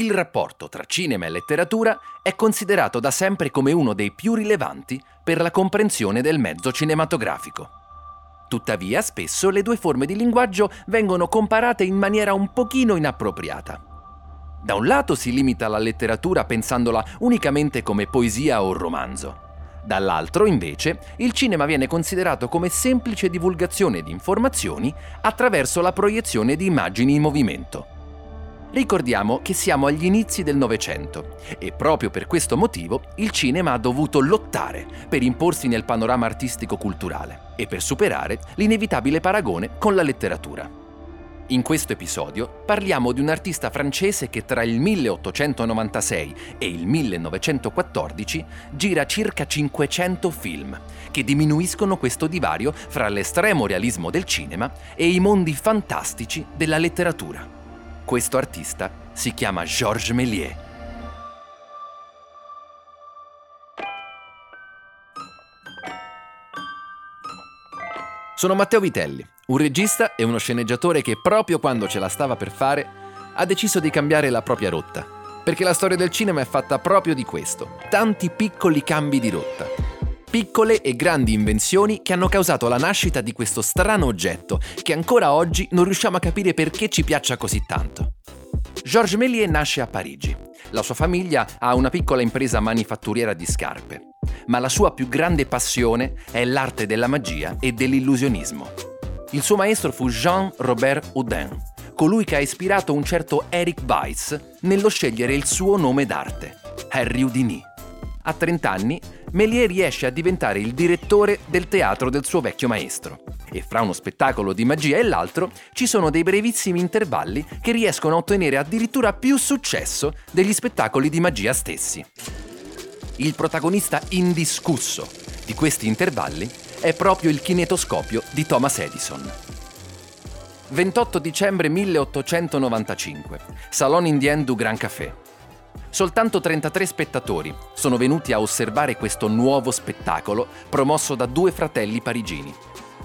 Il rapporto tra cinema e letteratura è considerato da sempre come uno dei più rilevanti per la comprensione del mezzo cinematografico. Tuttavia, spesso le due forme di linguaggio vengono comparate in maniera un pochino inappropriata. Da un lato si limita la letteratura pensandola unicamente come poesia o romanzo. Dall'altro, invece, il cinema viene considerato come semplice divulgazione di informazioni attraverso la proiezione di immagini in movimento. Ricordiamo che siamo agli inizi del Novecento e proprio per questo motivo il cinema ha dovuto lottare per imporsi nel panorama artistico-culturale e per superare l'inevitabile paragone con la letteratura. In questo episodio parliamo di un artista francese che tra il 1896 e il 1914 gira circa 500 film, che diminuiscono questo divario fra l'estremo realismo del cinema e i mondi fantastici della letteratura. Questo artista si chiama Georges Méliès. Sono Matteo Vitelli, un regista e uno sceneggiatore che proprio quando ce la stava per fare ha deciso di cambiare la propria rotta. Perché la storia del cinema è fatta proprio di questo, tanti piccoli cambi di rotta. Piccole e grandi invenzioni che hanno causato la nascita di questo strano oggetto che ancora oggi non riusciamo a capire perché ci piaccia così tanto. Georges Méliès nasce a Parigi. La sua famiglia ha una piccola impresa manifatturiera di scarpe, ma la sua più grande passione è l'arte della magia e dell'illusionismo. Il suo maestro fu Jean-Robert Houdin, colui che ha ispirato un certo Eric Weiss nello scegliere il suo nome d'arte, Harry Houdini. A 30 anni, Méliès riesce a diventare il direttore del teatro del suo vecchio maestro. E fra uno spettacolo di magia e l'altro ci sono dei brevissimi intervalli che riescono a ottenere addirittura più successo degli spettacoli di magia stessi. Il protagonista indiscusso di questi intervalli è proprio il kinetoscopio di Thomas Edison. 28 dicembre 1895, Salon Indien du Grand Café. Soltanto 33 spettatori sono venuti a osservare questo nuovo spettacolo promosso da due fratelli parigini.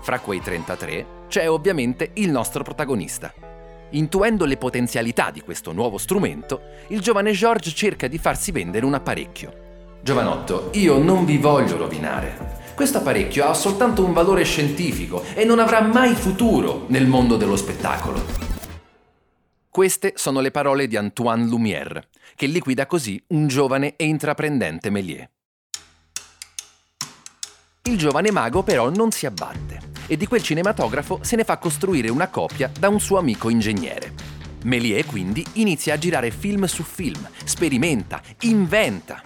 Fra quei 33 c'è ovviamente il nostro protagonista. Intuendo le potenzialità di questo nuovo strumento, il giovane George cerca di farsi vendere un apparecchio. Giovanotto, io non vi voglio rovinare. Questo apparecchio ha soltanto un valore scientifico e non avrà mai futuro nel mondo dello spettacolo. Queste sono le parole di Antoine Lumière, che liquida così un giovane e intraprendente Méliès. Il giovane mago però non si abbatte e di quel cinematografo se ne fa costruire una copia da un suo amico ingegnere. Méliès quindi inizia a girare film su film, sperimenta, inventa.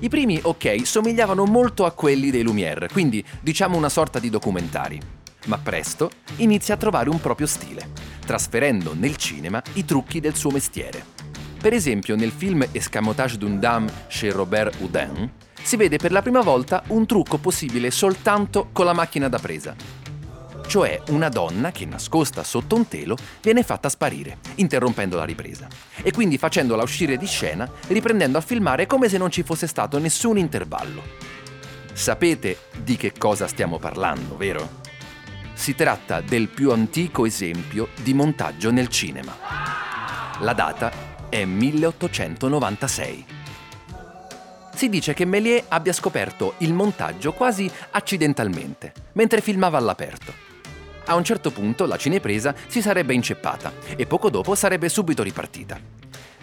I primi, ok, somigliavano molto a quelli dei Lumière, quindi diciamo una sorta di documentari. Ma presto inizia a trovare un proprio stile, trasferendo nel cinema i trucchi del suo mestiere. Per esempio, nel film Escamotage d'une dame chez Robert Houdin si vede per la prima volta un trucco possibile soltanto con la macchina da presa. Cioè una donna che nascosta sotto un telo viene fatta sparire, interrompendo la ripresa, e quindi facendola uscire di scena, riprendendo a filmare come se non ci fosse stato nessun intervallo. Sapete di che cosa stiamo parlando, vero? Si tratta del più antico esempio di montaggio nel cinema. La data è 1896. Si dice che Méliès abbia scoperto il montaggio quasi accidentalmente, mentre filmava all'aperto. A un certo punto la cinepresa si sarebbe inceppata e poco dopo sarebbe subito ripartita.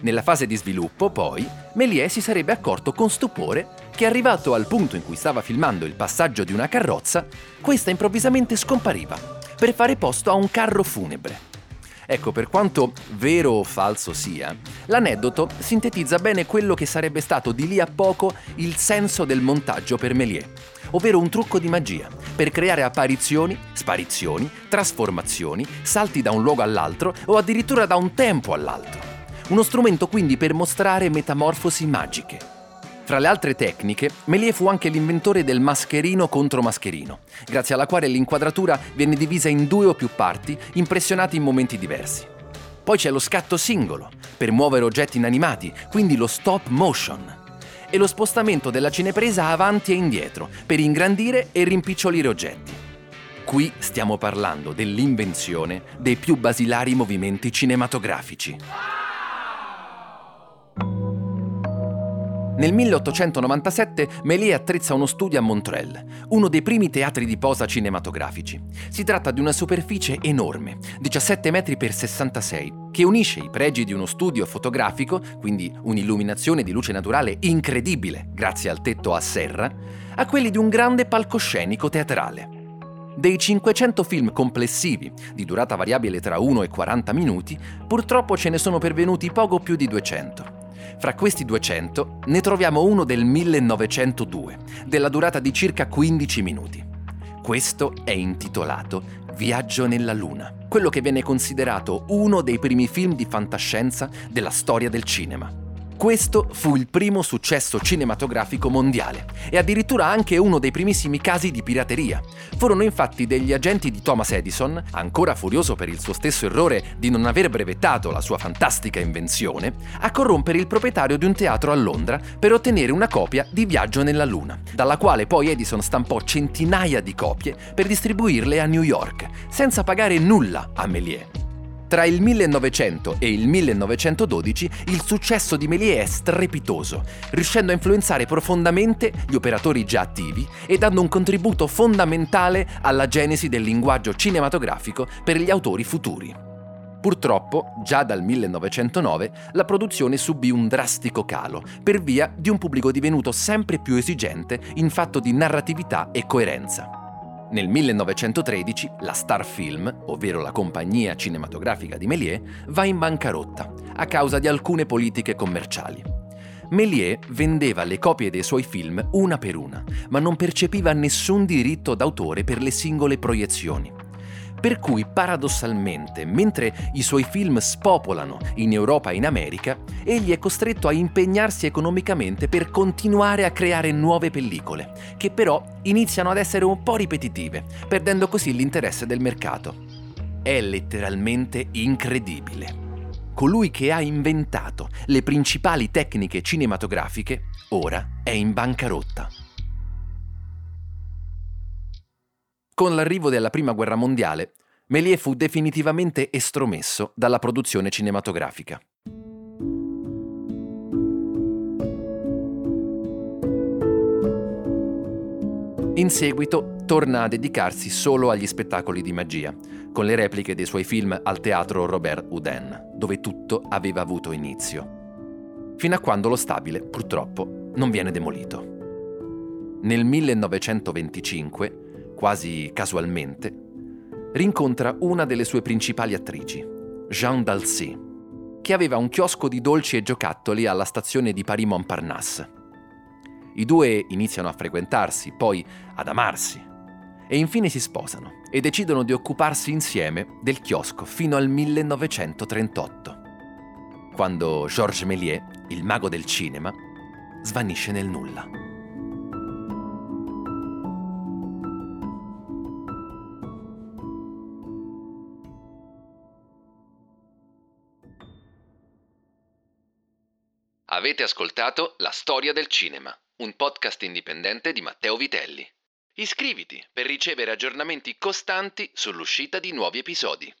Nella fase di sviluppo, poi, Méliès si sarebbe accorto con stupore che arrivato al punto in cui stava filmando il passaggio di una carrozza, questa improvvisamente scompariva per fare posto a un carro funebre. Ecco, per quanto vero o falso sia, l'aneddoto sintetizza bene quello che sarebbe stato di lì a poco il senso del montaggio per Méliès, ovvero un trucco di magia, per creare apparizioni, sparizioni, trasformazioni, salti da un luogo all'altro o addirittura da un tempo all'altro. Uno strumento quindi per mostrare metamorfosi magiche. Fra le altre tecniche, Méliès fu anche l'inventore del mascherino contro mascherino, grazie alla quale l'inquadratura viene divisa in due o più parti, impressionate in momenti diversi. Poi c'è lo scatto singolo, per muovere oggetti inanimati, quindi lo stop motion. E lo spostamento della cinepresa avanti e indietro, per ingrandire e rimpicciolire oggetti. Qui stiamo parlando dell'invenzione dei più basilari movimenti cinematografici. Nel 1897 Méliès attrezza uno studio a Montreuil, uno dei primi teatri di posa cinematografici. Si tratta di una superficie enorme, 17 metri per 66, che unisce i pregi di uno studio fotografico, quindi un'illuminazione di luce naturale incredibile grazie al tetto a serra, a quelli di un grande palcoscenico teatrale. Dei 500 film complessivi, di durata variabile tra 1 e 40 minuti, purtroppo ce ne sono pervenuti poco più di 200. Fra questi 200 ne troviamo uno del 1902, della durata di circa 15 minuti. Questo è intitolato Viaggio nella Luna, quello che viene considerato uno dei primi film di fantascienza della storia del cinema. Questo fu il primo successo cinematografico mondiale e addirittura anche uno dei primissimi casi di pirateria. Furono infatti degli agenti di Thomas Edison, ancora furioso per il suo stesso errore di non aver brevettato la sua fantastica invenzione, a corrompere il proprietario di un teatro a Londra per ottenere una copia di Viaggio nella Luna, dalla quale poi Edison stampò centinaia di copie per distribuirle a New York, senza pagare nulla a Méliès. Tra il 1900 e il 1912 il successo di Méliès è strepitoso, riuscendo a influenzare profondamente gli operatori già attivi e dando un contributo fondamentale alla genesi del linguaggio cinematografico per gli autori futuri. Purtroppo, già dal 1909, la produzione subì un drastico calo per via di un pubblico divenuto sempre più esigente in fatto di narratività e coerenza. Nel 1913 la Star Film, ovvero la compagnia cinematografica di Méliès, va in bancarotta a causa di alcune politiche commerciali. Méliès vendeva le copie dei suoi film una per una, ma non percepiva nessun diritto d'autore per le singole proiezioni. Per cui paradossalmente, mentre i suoi film spopolano in Europa e in America, egli è costretto a impegnarsi economicamente per continuare a creare nuove pellicole, che però iniziano ad essere un po' ripetitive, perdendo così l'interesse del mercato. È letteralmente incredibile. Colui che ha inventato le principali tecniche cinematografiche ora è in bancarotta. Con l'arrivo della Prima Guerra Mondiale, Méliès fu definitivamente estromesso dalla produzione cinematografica. In seguito torna a dedicarsi solo agli spettacoli di magia, con le repliche dei suoi film al teatro Robert Houdin, dove tutto aveva avuto inizio. Fino a quando lo stabile, purtroppo, non viene demolito. Nel 1925 quasi casualmente, rincontra una delle sue principali attrici, Jeanne Dalcy, che aveva un chiosco di dolci e giocattoli alla stazione di Paris Montparnasse. I due iniziano a frequentarsi, poi ad amarsi, e infine si sposano e decidono di occuparsi insieme del chiosco fino al 1938, quando Georges Méliès, il mago del cinema, svanisce nel nulla. Avete ascoltato La storia del cinema, un podcast indipendente di Matteo Vitelli. Iscriviti per ricevere aggiornamenti costanti sull'uscita di nuovi episodi.